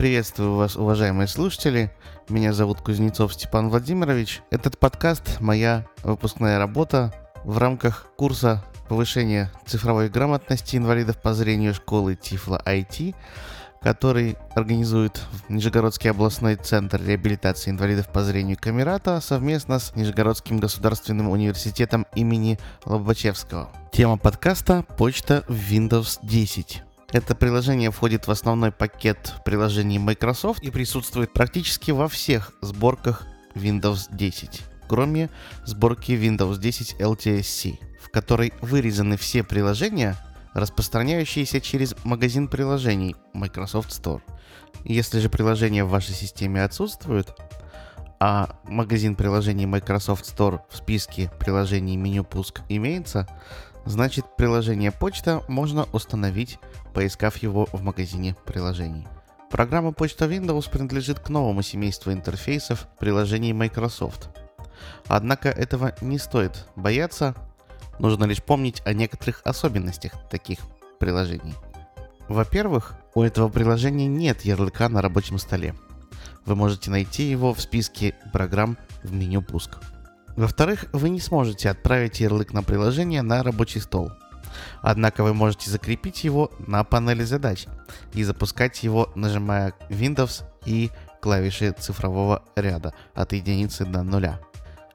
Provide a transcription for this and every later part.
Приветствую вас, уважаемые слушатели. Меня зовут Кузнецов Степан Владимирович. Этот подкаст – моя выпускная работа в рамках курса повышения цифровой грамотности инвалидов по зрению школы Тифла IT, который организует Нижегородский областной центр реабилитации инвалидов по зрению Камерата совместно с Нижегородским государственным университетом имени Лобачевского. Тема подкаста – почта в Windows 10. Это приложение входит в основной пакет приложений Microsoft и присутствует практически во всех сборках Windows 10, кроме сборки Windows 10 LTSC, в которой вырезаны все приложения, распространяющиеся через магазин приложений Microsoft Store. Если же приложения в вашей системе отсутствуют, а магазин приложений Microsoft Store в списке приложений меню пуск имеется, значит приложение почта можно установить, поискав его в магазине приложений. Программа почта Windows принадлежит к новому семейству интерфейсов приложений Microsoft. Однако этого не стоит бояться, нужно лишь помнить о некоторых особенностях таких приложений. Во-первых, у этого приложения нет ярлыка на рабочем столе. Вы можете найти его в списке программ в меню «Пуск». Во-вторых, вы не сможете отправить ярлык на приложение на рабочий стол. Однако вы можете закрепить его на панели задач и запускать его, нажимая Windows и клавиши цифрового ряда от единицы до нуля.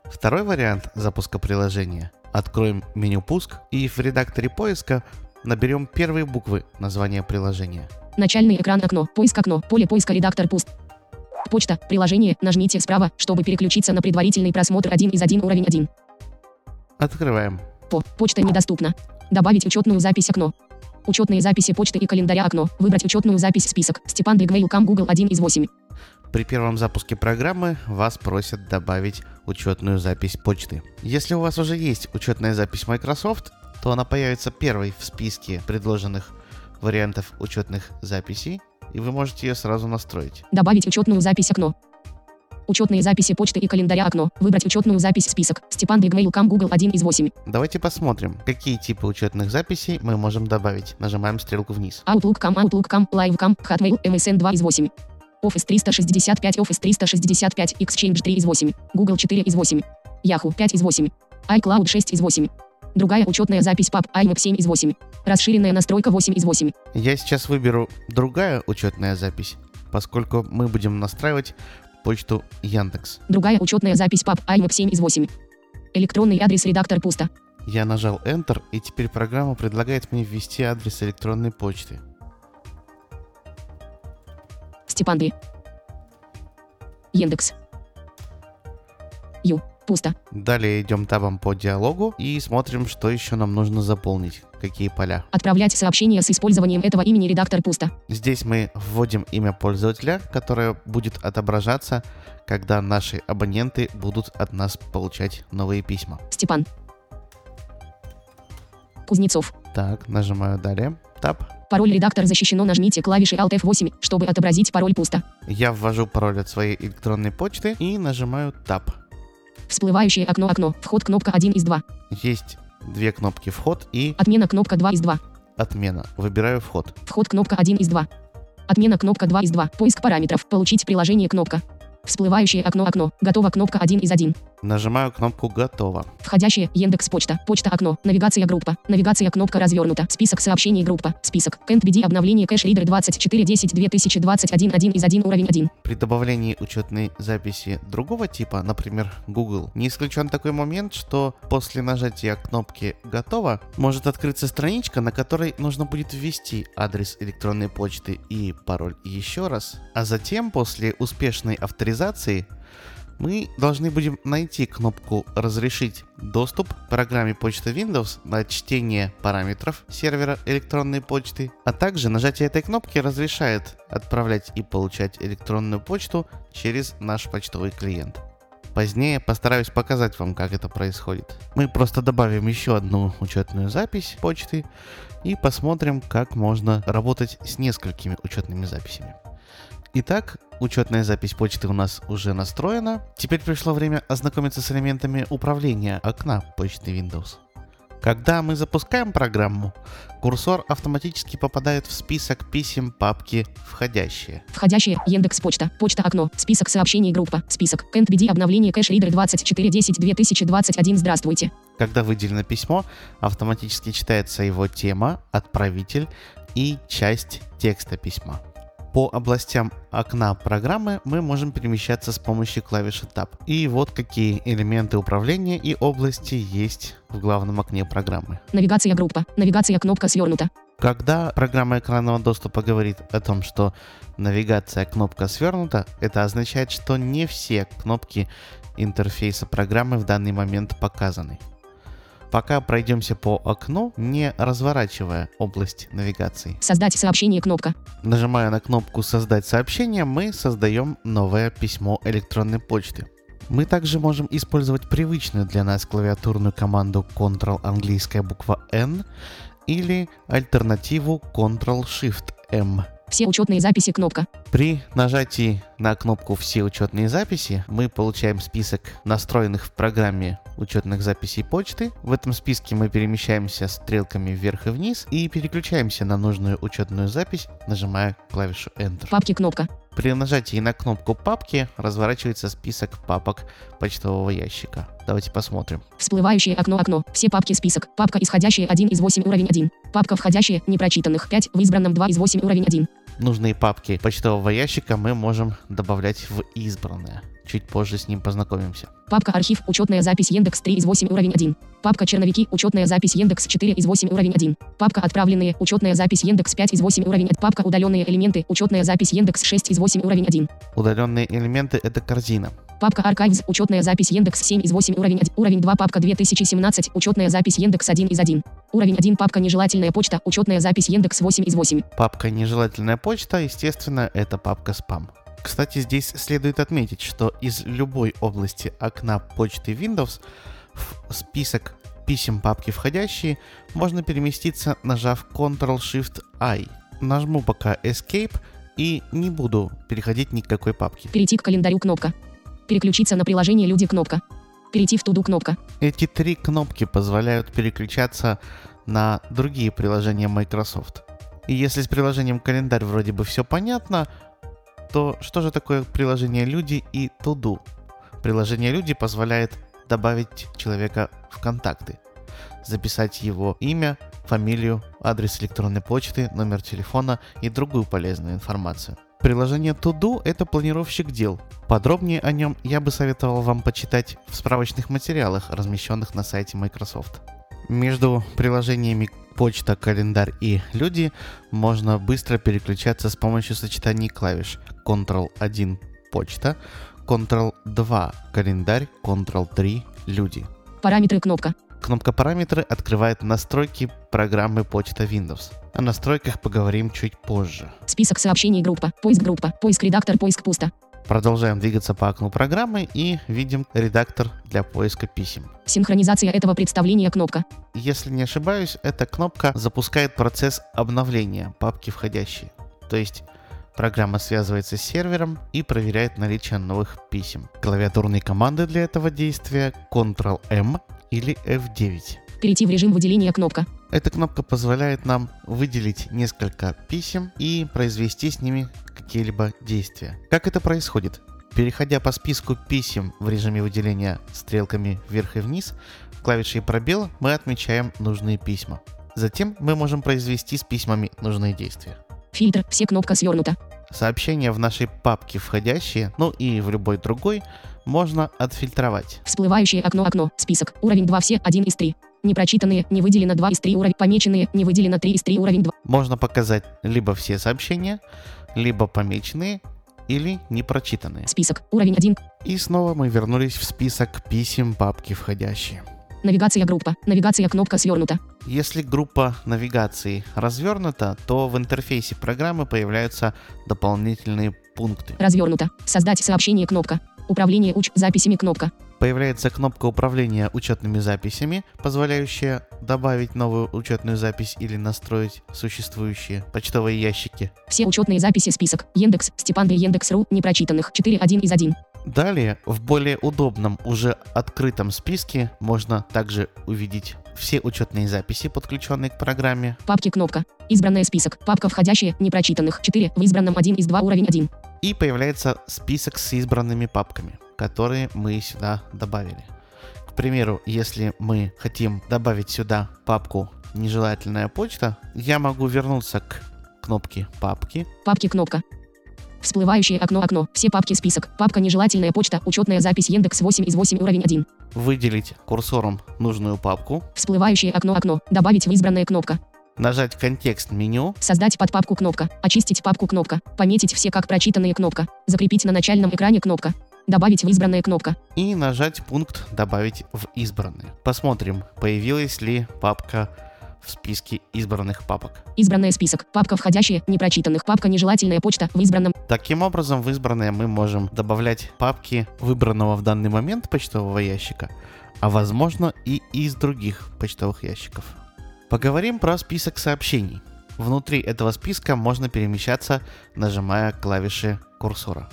Второй вариант запуска приложения. Откроем меню «Пуск» и в редакторе поиска наберем первые буквы названия приложения. Начальный экран окно, поиск окно, поле поиска редактор пуст. Почта, приложение, нажмите справа, чтобы переключиться на предварительный просмотр 1 из 1 уровень 1. Открываем. По, почта недоступна. Добавить учетную запись окно. Учетные записи почты и календаря окно. Выбрать учетную запись список. Степан Бигмейлукам Google 1 из 8. При первом запуске программы вас просят добавить учетную запись почты. Если у вас уже есть учетная запись Microsoft, то она появится первой в списке предложенных вариантов учетных записей, и вы можете ее сразу настроить. Добавить учетную запись окно. Учетные записи почты и календаря окно. Выбрать учетную запись список. Степан Бигмейлукам Google 1 из 8. Давайте посмотрим, какие типы учетных записей мы можем добавить. Нажимаем стрелку вниз. Outlook.com, Outlook.com, Live.com, Hotmail, MSN 2 из 8. Office 365, Office 365, Exchange 3 из 8. Google 4 из 8. Yahoo 5 из 8. iCloud 6 из 8. Другая учетная запись PAP IMAP 7 из 8. Расширенная настройка 8 из 8. Я сейчас выберу другая учетная запись, поскольку мы будем настраивать почту Яндекс. Другая учетная запись PAP IMAP 7 из 8. Электронный адрес редактор пусто. Я нажал Enter, и теперь программа предлагает мне ввести адрес электронной почты. Степан Би. Яндекс. Ю. Пусто. Далее идем табом по диалогу и смотрим, что еще нам нужно заполнить, какие поля. Отправлять сообщение с использованием этого имени редактор пусто. Здесь мы вводим имя пользователя, которое будет отображаться, когда наши абоненты будут от нас получать новые письма. Степан. Кузнецов. Так, нажимаю далее. Таб. Пароль редактор защищено. Нажмите клавиши Alt F8, чтобы отобразить пароль пусто. Я ввожу пароль от своей электронной почты и нажимаю Tab. Всплывающее окно окно. Вход кнопка 1 из 2. Есть две кнопки «Вход» и Отмена кнопка 2 из 2. «Отмена». Выбираю «Вход». Вход кнопка 1 из 2. Отмена кнопка 2 из 2. Поиск параметров. Получить приложение кнопка. Всплывающее окно окно. Готово кнопка 1 из 1. Нажимаю кнопку «Готово». Входящее. Яндекс Почта. Почта окно. Навигация группа. Навигация кнопка развернута. Список сообщений группа. Список. Кент BD обновление кэш ридер 2410 2021 1 из 1 уровень 1. При добавлении учетной записи другого типа, например, Google, не исключен такой момент, что после нажатия кнопки «Готово» может открыться страничка, на которой нужно будет ввести адрес электронной почты и пароль еще раз, а затем после успешной авторизации мы должны будем найти кнопку «Разрешить доступ» программе почты Windows на чтение параметров сервера электронной почты, а также нажатие этой кнопки разрешает отправлять и получать электронную почту через наш почтовый клиент. Позднее постараюсь показать вам, как это происходит. Мы просто добавим еще одну учетную запись почты и посмотрим, как можно работать с несколькими учетными записями. Итак, учетная запись почты у нас уже настроена. Теперь пришло время ознакомиться с элементами управления окна почты Windows. Когда мы запускаем программу, курсор автоматически попадает в список писем папки «Входящие». Входящие. Яндекс Почта. Почта окно. Список сообщений группа. Список. Кент BD обновление кэш ридер 2410 2021. Здравствуйте. Когда выделено письмо, автоматически читается его тема, отправитель и часть текста письма. По областям окна программы мы можем перемещаться с помощью клавиши Tab. И вот какие элементы управления и области есть в главном окне программы. Навигация группа. Навигация кнопка свернута. Когда программа экранного доступа говорит о том, что навигация кнопка свернута, это означает, что не все кнопки интерфейса программы в данный момент показаны. Пока пройдемся по окну, не разворачивая область навигации. Создать сообщение кнопка. Нажимая на кнопку «Создать сообщение», мы создаем новое письмо электронной почты. Мы также можем использовать привычную для нас клавиатурную команду Ctrl английская буква N или альтернативу Ctrl-Shift-M. Все учетные записи кнопка. При нажатии на кнопку «Все учетные записи» мы получаем список настроенных в программе учетных записей почты. В этом списке мы перемещаемся стрелками вверх и вниз и переключаемся на нужную учетную запись, нажимая клавишу Enter. Папки кнопка. При нажатии на кнопку «Папки» разворачивается список папок почтового ящика. Давайте посмотрим. Всплывающее окно окно. Все папки список. Папка исходящая 1 из 8 уровень 1. Папка входящая непрочитанных 5 в избранном 2 из 8 уровень 1. Нужные папки почтового ящика мы можем добавлять в избранное. Чуть позже с ним познакомимся. Папка архив учетная запись Яндекс 3 из 8 уровень 1. Папка черновики учетная запись Яндекс 4 из 8 уровень 1. Папка отправленные учетная запись Яндекс 5 из 8 уровень 1. Папка удаленные элементы учетная запись Яндекс 6 из 8 уровень 1. Удаленные элементы это корзина. Папка Archives, учетная запись Яндекс 7 из 8 уровень 1. Уровень 2 папка 2017, учетная запись Яндекс 1 из 1. Уровень 1 папка нежелательная почта, учетная запись Яндекс 8 из 8. Папка нежелательная почта, естественно, это папка спам. Кстати, здесь следует отметить, что из любой области окна почты Windows в список писем папки входящие можно переместиться, нажав Ctrl-Shift-I. Нажму пока Escape и не буду переходить ни к какой папке. Перейти к календарю кнопка. Переключиться на приложение Люди кнопка. Перейти в Туду кнопка. Эти три кнопки позволяют переключаться на другие приложения Microsoft. И если с приложением календарь вроде бы все понятно, то что же такое приложение Люди и Туду? Приложение Люди позволяет добавить человека в контакты, записать его имя, фамилию, адрес электронной почты, номер телефона и другую полезную информацию. Приложение To-Do — это планировщик дел. Подробнее о нем я бы советовал вам почитать в справочных материалах, размещенных на сайте Microsoft. Между приложениями почта, календарь и люди можно быстро переключаться с помощью сочетаний клавиш Ctrl-1 почта, Ctrl-2 календарь, Ctrl-3 люди. Параметры кнопка. Кнопка «Параметры» открывает настройки программы почта Windows. О настройках поговорим чуть позже. Список сообщений группа. Поиск группа. Поиск редактор. Поиск пусто. Продолжаем двигаться по окну программы и видим редактор для поиска писем. Синхронизация этого представления кнопка. Если не ошибаюсь, эта кнопка запускает процесс обновления папки входящие. То есть программа связывается с сервером и проверяет наличие новых писем. Клавиатурные команды для этого действия Ctrl-M или F9. Перейти в режим выделения кнопка. Эта кнопка позволяет нам выделить несколько писем и произвести с ними какие-либо действия. Как это происходит? Переходя по списку писем в режиме выделения стрелками вверх и вниз, клавишей пробел мы отмечаем нужные письма. Затем мы можем произвести с письмами нужные действия. Фильтр. Все кнопка свернута. Сообщения в нашей папке входящие, ну и в любой другой, можно отфильтровать. Всплывающее окно окно. Список. Уровень 2 все 1 из 3. Непрочитанные, не выделено 2 из 3 уровень. Помеченные, не выделено 3 из 3 уровень 2. Можно показать либо все сообщения, либо помеченные, или непрочитанные. Список. Уровень 1. И снова мы вернулись в список писем папки входящие. Навигация группа. Навигация кнопка свернута. Если группа навигации развернута, то в интерфейсе программы появляются дополнительные пункты. Развернуто. Создать сообщение кнопка. Управление уч записями кнопка. Появляется кнопка управления учетными записями, позволяющая добавить новую учетную запись или настроить существующие почтовые ящики. Все учетные записи список. Яндекс, Степан Д. Яндекс.ру, непрочитанных. 4 1 из 1. Далее, в более удобном, уже открытом списке можно также увидеть все учетные записи, подключенные к программе. Папки кнопка. Избранная список. Папка входящие, непрочитанных. 4. В избранном 1 из 2 уровень 1. И появляется список с избранными папками, которые мы сюда добавили. К примеру, если мы хотим добавить сюда папку «Нежелательная почта», я могу вернуться к кнопке «Папки». Папки кнопка. Всплывающее окно окно. Все папки список. Папка нежелательная почта. Учетная запись Яндекс 8 из 8 уровень 1. Выделить курсором нужную папку. Всплывающее окно окно. Добавить в избранная кнопка. Нажать контекст меню. Создать под папку кнопка. Очистить папку кнопка. Пометить все как прочитанные кнопка. Закрепить на начальном экране кнопка. Добавить в избранная кнопка. И нажать пункт «Добавить в избранные». Посмотрим, появилась ли папка в списке избранных папок. Избранная список. Папка входящие, непрочитанных. Папка нежелательная почта в избранном. Таким образом, в избранное мы можем добавлять папки выбранного в данный момент почтового ящика, а возможно и из других почтовых ящиков. Поговорим про список сообщений. Внутри этого списка можно перемещаться, нажимая клавиши курсора.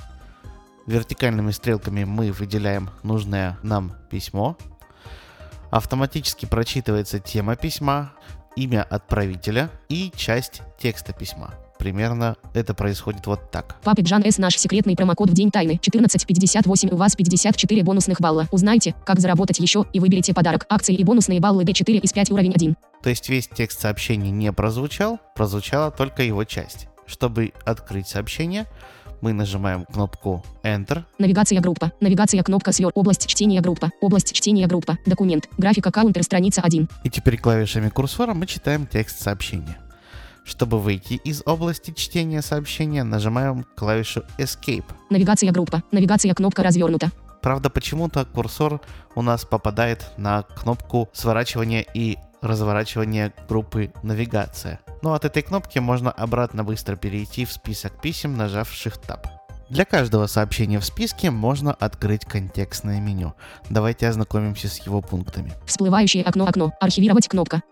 Вертикальными стрелками мы выделяем нужное нам письмо. Автоматически прочитывается тема письма, имя отправителя и часть текста письма. Примерно это происходит вот так. Папик Жан С. Наш секретный промокод в день тайны. 1458 у вас 54 бонусных балла. Узнайте, как заработать еще и выберите подарок. Акции и бонусные баллы D4 из 5 уровень 1. То есть весь текст сообщения не прозвучал, прозвучала только его часть. Чтобы открыть сообщение, мы нажимаем кнопку Enter. Навигация группа. Навигация кнопка свер. Область чтения группа. Область чтения группа. Документ. График аккаунтер страница 1. И теперь клавишами курсора мы читаем текст сообщения. Чтобы выйти из области чтения сообщения, нажимаем клавишу Escape. Навигация группа. Навигация кнопка развернута. Правда, почему-то курсор у нас попадает на кнопку сворачивания и разворачивания группы навигация. Но от этой кнопки можно обратно быстро перейти в список писем, нажав Shift Tab. Для каждого сообщения в списке можно открыть контекстное меню. Давайте ознакомимся с его пунктами. Всплывающее окно окно. Архивировать кнопка.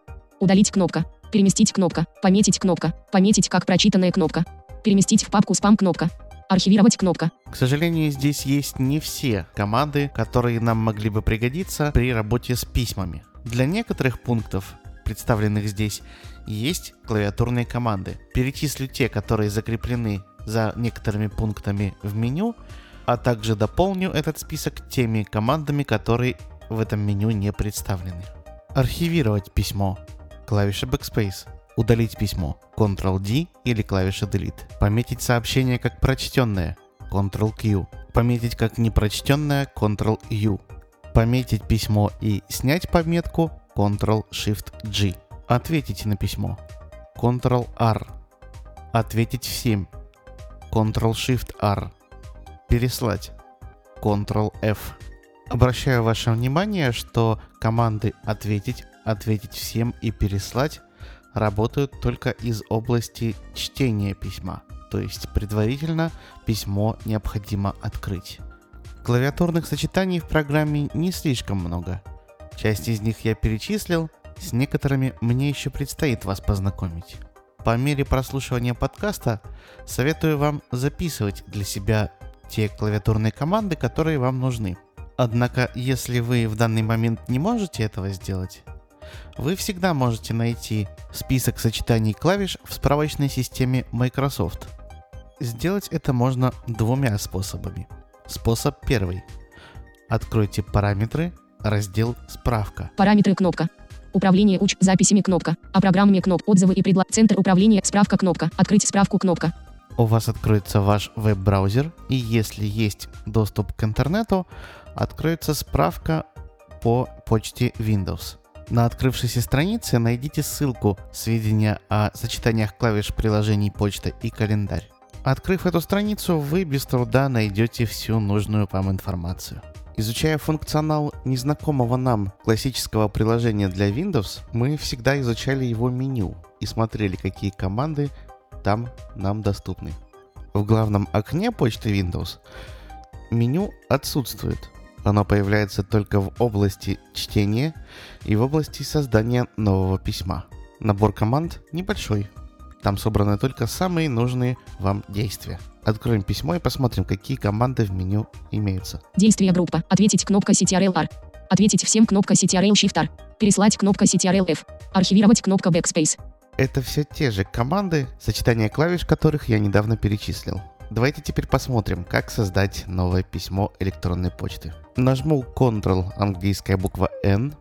Удалить кнопка. Переместить кнопка. Пометить кнопка. Пометить как прочитанная кнопка. Переместить в папку спам кнопка. Архивировать кнопка. К сожалению, здесь есть не все команды, которые нам могли бы пригодиться при работе с письмами. Для некоторых пунктов, представленных здесь, есть клавиатурные команды. Перечислю те, которые закреплены за некоторыми пунктами в меню, а также дополню этот список теми командами, которые в этом меню не представлены. Архивировать письмо. Клавиша Backspace. Удалить письмо. Ctrl-D или клавиша Delete. Пометить сообщение как прочтенное. Ctrl-Q. Пометить как непрочтенное. Ctrl-U. Пометить письмо и снять пометку. Ctrl-Shift-G. Ответить на письмо. Ctrl-R. Ответить всем. Ctrl-Shift-R. Переслать. Ctrl-F. Обращаю ваше внимание, что команды «Ответить», «Ответить всем» и «Переслать» работают только из области чтения письма, то есть предварительно письмо необходимо открыть. Клавиатурных сочетаний в программе не слишком много. Часть из них я перечислил, с некоторыми мне еще предстоит вас познакомить. По мере прослушивания подкаста советую вам записывать для себя те клавиатурные команды, которые вам нужны. Однако, если вы в данный момент не можете этого сделать, вы всегда можете найти список сочетаний клавиш в справочной системе Microsoft. Сделать это можно двумя способами. Способ первый. Откройте параметры, раздел «Справка». Параметры кнопка. Управление уч записями кнопка. О программе кноп отзывы и предлаг. Центр управления справка кнопка. Открыть справку кнопка. У вас откроется ваш веб-браузер, и если есть доступ к интернету, откроется справка по почте Windows. На открывшейся странице найдите ссылку «Сведения о сочетаниях клавиш приложений почта и календарь». Открыв эту страницу, вы без труда найдете всю нужную вам информацию. Изучая функционал незнакомого нам классического приложения для Windows, мы всегда изучали его меню и смотрели, какие команды там нам доступны. В главном окне почты Windows меню отсутствует. Оно появляется только в области чтения и в области создания нового письма. Набор команд небольшой. Там собраны только самые нужные вам действия. Откроем письмо и посмотрим, какие команды в меню имеются. Действие группа. Ответить кнопка CTRL-R. Ответить всем кнопка CTRL Shift R. Переслать кнопка CTRL F. Архивировать кнопка Backspace. Это все те же команды, сочетание клавиш которых я недавно перечислил. Давайте теперь посмотрим, как создать новое письмо электронной почты. Нажму Ctrl, английская буква N,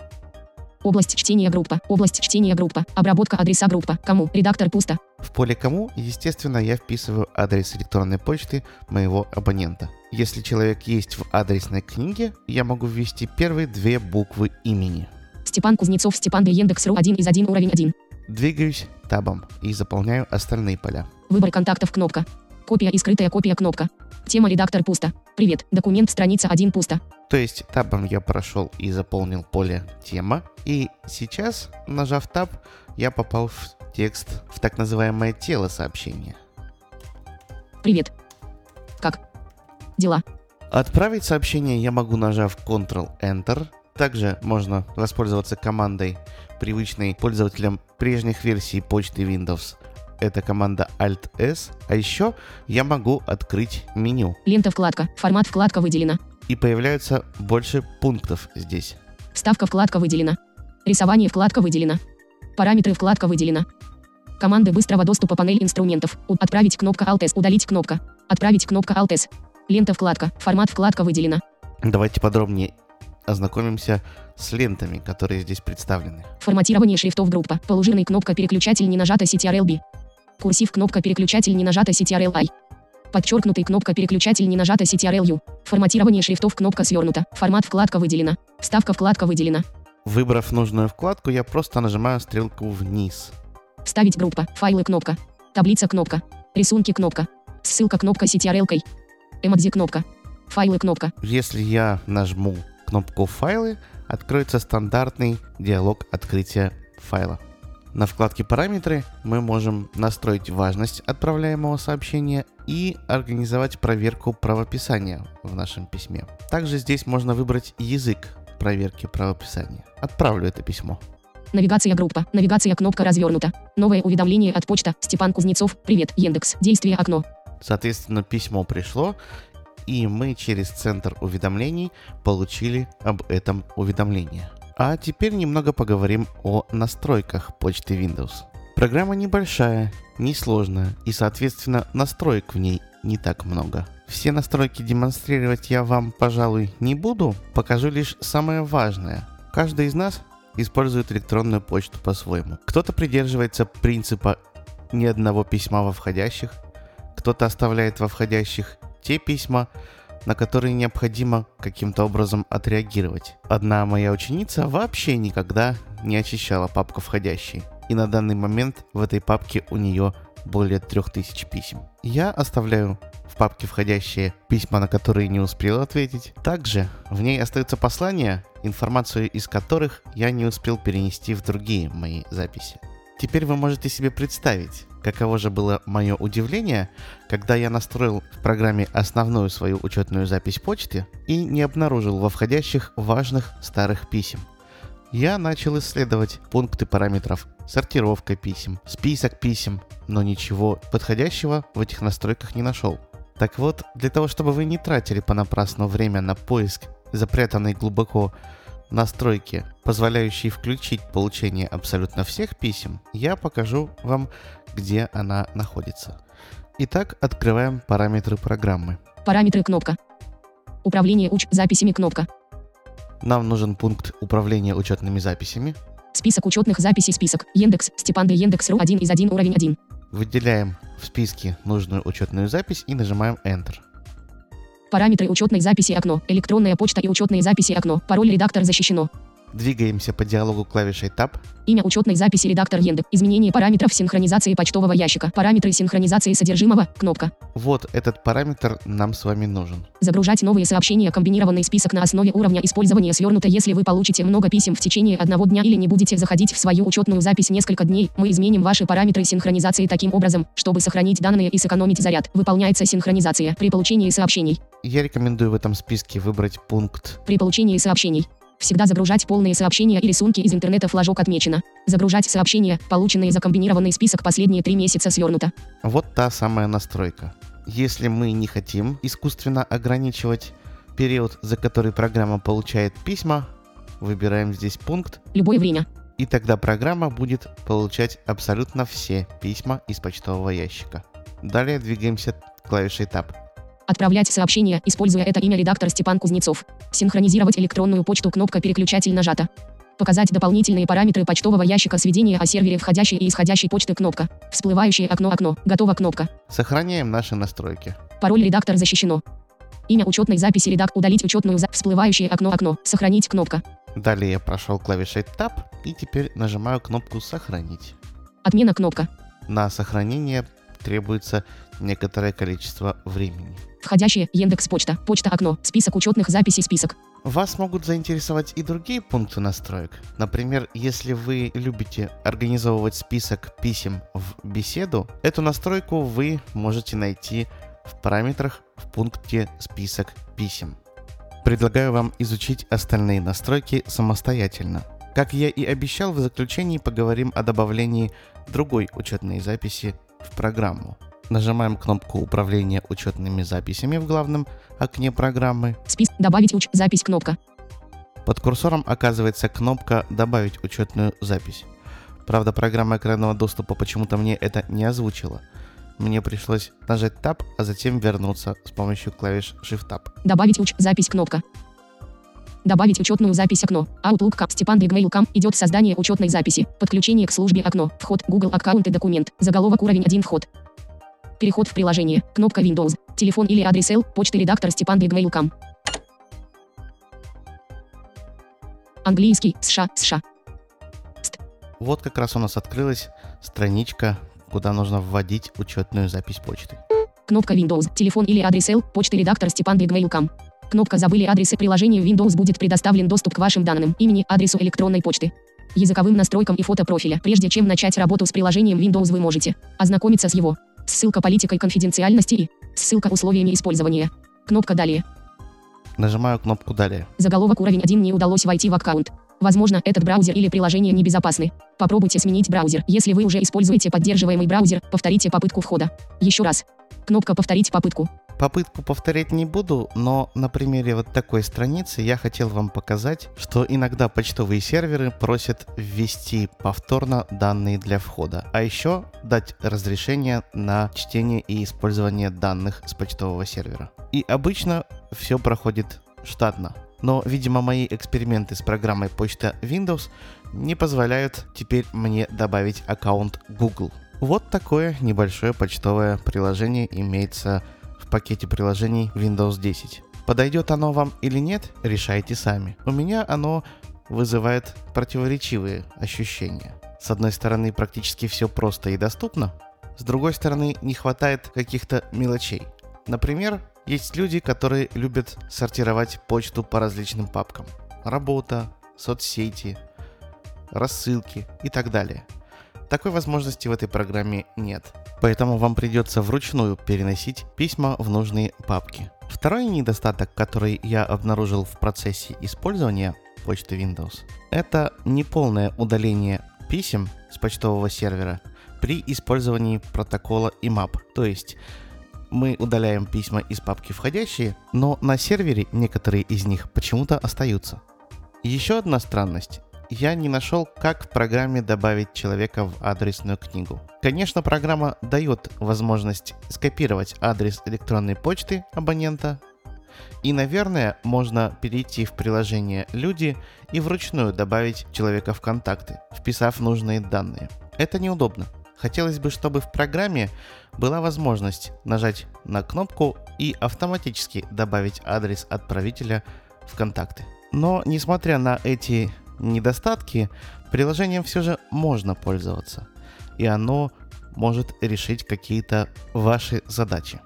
Область чтения группа. Область чтения группа. Обработка адреса группа. Кому? Редактор пусто. В поле «Кому», естественно, я вписываю адрес электронной почты моего абонента. Если человек есть в адресной книге, я могу ввести первые две буквы имени. Степан Кузнецов, Степан Д. Яндекс.ру 1 из 1 уровень 1. Двигаюсь табом и заполняю остальные поля. Выбор контактов кнопка. Копия и скрытая копия кнопка. Тема редактор пусто. Привет. Документ страница 1 пусто. То есть табом я прошел и заполнил поле тема. И сейчас, нажав таб, я попал в текст, в так называемое тело сообщения. Привет. Как? Дела. Отправить сообщение я могу, нажав Ctrl-Enter. Также можно воспользоваться командой, привычной пользователям прежних версий почты Windows. Это команда Alt-S. А еще я могу открыть меню. Лента вкладка. Формат вкладка выделена. И появляются больше пунктов здесь. Вставка вкладка выделена. Рисование вкладка выделена. Параметры вкладка выделена. Команды быстрого доступа панель инструментов. Отправить кнопка Alt-S. Удалить кнопка. Отправить кнопка Alt-S. Лента вкладка. Формат вкладка выделена. Давайте подробнее ознакомимся с лентами, которые здесь представлены. Форматирование шрифтов группа. Полужирный кнопка переключатель не нажата CTRL B. Курсив кнопка переключатель не нажата CTRL I. Подчеркнутый кнопка переключатель не нажата CTRL U. Форматирование шрифтов кнопка свернута. Формат вкладка выделена. Вставка вкладка выделена. Выбрав нужную вкладку, я просто нажимаю стрелку вниз. Вставить группа. Файлы кнопка. Таблица кнопка. Рисунки кнопка. Ссылка кнопка CTRL кой. Эмодзи кнопка. Файлы кнопка. Если я нажму кнопку «Файлы», откроется стандартный диалог открытия файла. На вкладке «Параметры» мы можем настроить важность отправляемого сообщения и организовать проверку правописания в нашем письме. Также здесь можно выбрать язык проверки правописания. Отправлю это письмо. Навигация группа. Навигация кнопка развернута. Новое уведомление от почта. Степан Кузнецов. Привет, Яндекс. Действие окно. Соответственно, письмо пришло, и мы через центр уведомлений получили об этом уведомление. А теперь немного поговорим о настройках почты Windows. Программа небольшая, несложная, и, соответственно, настроек в ней не так много. Все настройки демонстрировать я вам, пожалуй, не буду, покажу лишь самое важное. Каждый из нас использует электронную почту по-своему. Кто-то придерживается принципа ни одного письма во входящих, кто-то оставляет во входящих те письма, на которые необходимо каким-то образом отреагировать. Одна моя ученица вообще никогда не очищала папку входящей. И на данный момент в этой папке у нее более 3000 писем. Я оставляю в папке входящие письма, на которые не успел ответить. Также в ней остаются послания, информацию из которых я не успел перенести в другие мои записи. Теперь вы можете себе представить, каково же было мое удивление, когда я настроил в программе основную свою учетную запись почты и не обнаружил во входящих важных старых писем. Я начал исследовать пункты параметров, сортировка писем, список писем, но ничего подходящего в этих настройках не нашел. Так вот, для того, чтобы вы не тратили понапрасну время на поиск запрятанной глубоко настройки, позволяющей включить получение абсолютно всех писем, я покажу вам, где она находится. Итак, открываем параметры программы. Параметры кнопка. Управление уч записями кнопка. Нам нужен пункт управления учетными записями. Список учетных записей список. Яндекс. Степан Д. Яндекс.ру 1 из 1 уровень 1. Выделяем в списке нужную учетную запись и нажимаем Enter. Параметры учетной записи окно. Электронная почта и учетные записи окно. Пароль редактор защищено. Двигаемся по диалогу клавишей Tab. Имя учетной записи редактор Яндекс. Изменение параметров синхронизации почтового ящика. Параметры синхронизации содержимого. Кнопка. Вот этот параметр нам с вами нужен. Загружать новые сообщения. Комбинированный список на основе уровня использования свернуто. Если вы получите много писем в течение одного дня или не будете заходить в свою учетную запись несколько дней, мы изменим ваши параметры синхронизации таким образом, чтобы сохранить данные и сэкономить заряд. Выполняется синхронизация при получении сообщений. Я рекомендую в этом списке выбрать пункт При получении сообщений. Всегда загружать полные сообщения и рисунки из интернета флажок отмечено. Загружать сообщения, полученные за комбинированный список последние три месяца свернуто. Вот та самая настройка. Если мы не хотим искусственно ограничивать период, за который программа получает письма, выбираем здесь пункт, Любое время. и тогда программа будет получать абсолютно все письма из почтового ящика. Далее двигаемся клавишей Tab. Отправлять сообщения, используя это имя редактор Степан Кузнецов. Синхронизировать электронную почту кнопка переключатель нажата. Показать дополнительные параметры почтового ящика сведения о сервере входящей и исходящей почты кнопка. Всплывающее окно окно. Готово кнопка. Сохраняем наши настройки. Пароль редактор защищено. Имя учетной записи редак удалить учетную за всплывающее окно окно. Сохранить кнопка. Далее я прошел клавишей Tab и теперь нажимаю кнопку «Сохранить». Отмена кнопка. На сохранение требуется некоторое количество времени. Входящие Яндекс Почта. Почта окно. Список учетных записей список. Вас могут заинтересовать и другие пункты настроек. Например, если вы любите организовывать список писем в беседу, эту настройку вы можете найти в параметрах в пункте «Список писем». Предлагаю вам изучить остальные настройки самостоятельно. Как я и обещал, в заключении поговорим о добавлении другой учетной записи в программу. Нажимаем кнопку управления учетными записями в главном окне программы. Спис. Добавить уч. Запись кнопка. Под курсором оказывается кнопка «Добавить учетную запись». Правда, программа экранного доступа почему-то мне это не озвучила. Мне пришлось нажать Tab, а затем вернуться с помощью клавиш Shift-Tab. Добавить уч. Запись кнопка. Добавить учетную запись окно. Outlook Кап Степан Б gmail.com идет создание учетной записи. Подключение к службе окно. Вход Google аккаунт и документ. Заголовок уровень 1 вход. Переход в приложение. Кнопка Windows. Телефон или адрес эл. почты редактор Степан Б gmail.com. Английский. США. США. Вот как раз у нас открылась страничка, куда нужно вводить учетную запись почты. Кнопка Windows. Телефон или адрес эл. почты редактор Степан Б gmail.com. Кнопка «Забыли адресы» приложению Windows будет предоставлен доступ к вашим данным, имени, адресу электронной почты. Языковым настройкам и фото профиля. Прежде чем начать работу с приложением Windows вы можете ознакомиться с его ссылка политикой конфиденциальности и ссылка условиями использования. Кнопка «Далее». Нажимаю кнопку «Далее». Заголовок уровень 1 не удалось войти в аккаунт. Возможно, этот браузер или приложение небезопасны. Попробуйте сменить браузер. Если вы уже используете поддерживаемый браузер, повторите попытку входа. Еще раз. Кнопка «Повторить попытку». Попытку повторять не буду, но на примере вот такой страницы я хотел вам показать, что иногда почтовые серверы просят ввести повторно данные для входа, а еще дать разрешение на чтение и использование данных с почтового сервера. И обычно все проходит штатно. Но, видимо, мои эксперименты с программой почта Windows не позволяют теперь мне добавить аккаунт Google. Вот такое небольшое почтовое приложение имеется в пакете приложений Windows 10. Подойдет оно вам или нет, решайте сами. У меня оно вызывает противоречивые ощущения. С одной стороны, практически все просто и доступно, с другой стороны, не хватает каких-то мелочей. Например, есть люди, которые любят сортировать почту по различным папкам. Работа, соцсети, рассылки и так далее. Такой возможности в этой программе нет. Поэтому вам придется вручную переносить письма в нужные папки. Второй недостаток, который я обнаружил в процессе использования почты Windows, это неполное удаление писем с почтового сервера при использовании протокола IMAP. То есть мы удаляем письма из папки входящие, но на сервере некоторые из них почему-то остаются. Еще одна странность. Я не нашел, как в программе добавить человека в адресную книгу. Конечно, программа дает возможность скопировать адрес электронной почты абонента. И, наверное, можно перейти в приложение «Люди» и вручную добавить человека в контакты, вписав нужные данные. Это неудобно. Хотелось бы, чтобы в программе была возможность нажать на кнопку и автоматически добавить адрес отправителя в контакты. Но, несмотря на эти недостатки, приложением все же можно пользоваться. И оно может решить какие-то ваши задачи.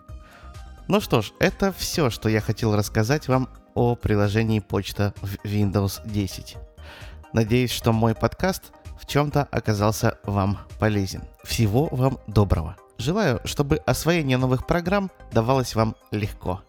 Ну что ж, это все, что я хотел рассказать вам о приложении почта в Windows 10. Надеюсь, что мой подкаст в чем-то оказался вам полезен. Всего вам доброго. Желаю, чтобы освоение новых программ давалось вам легко.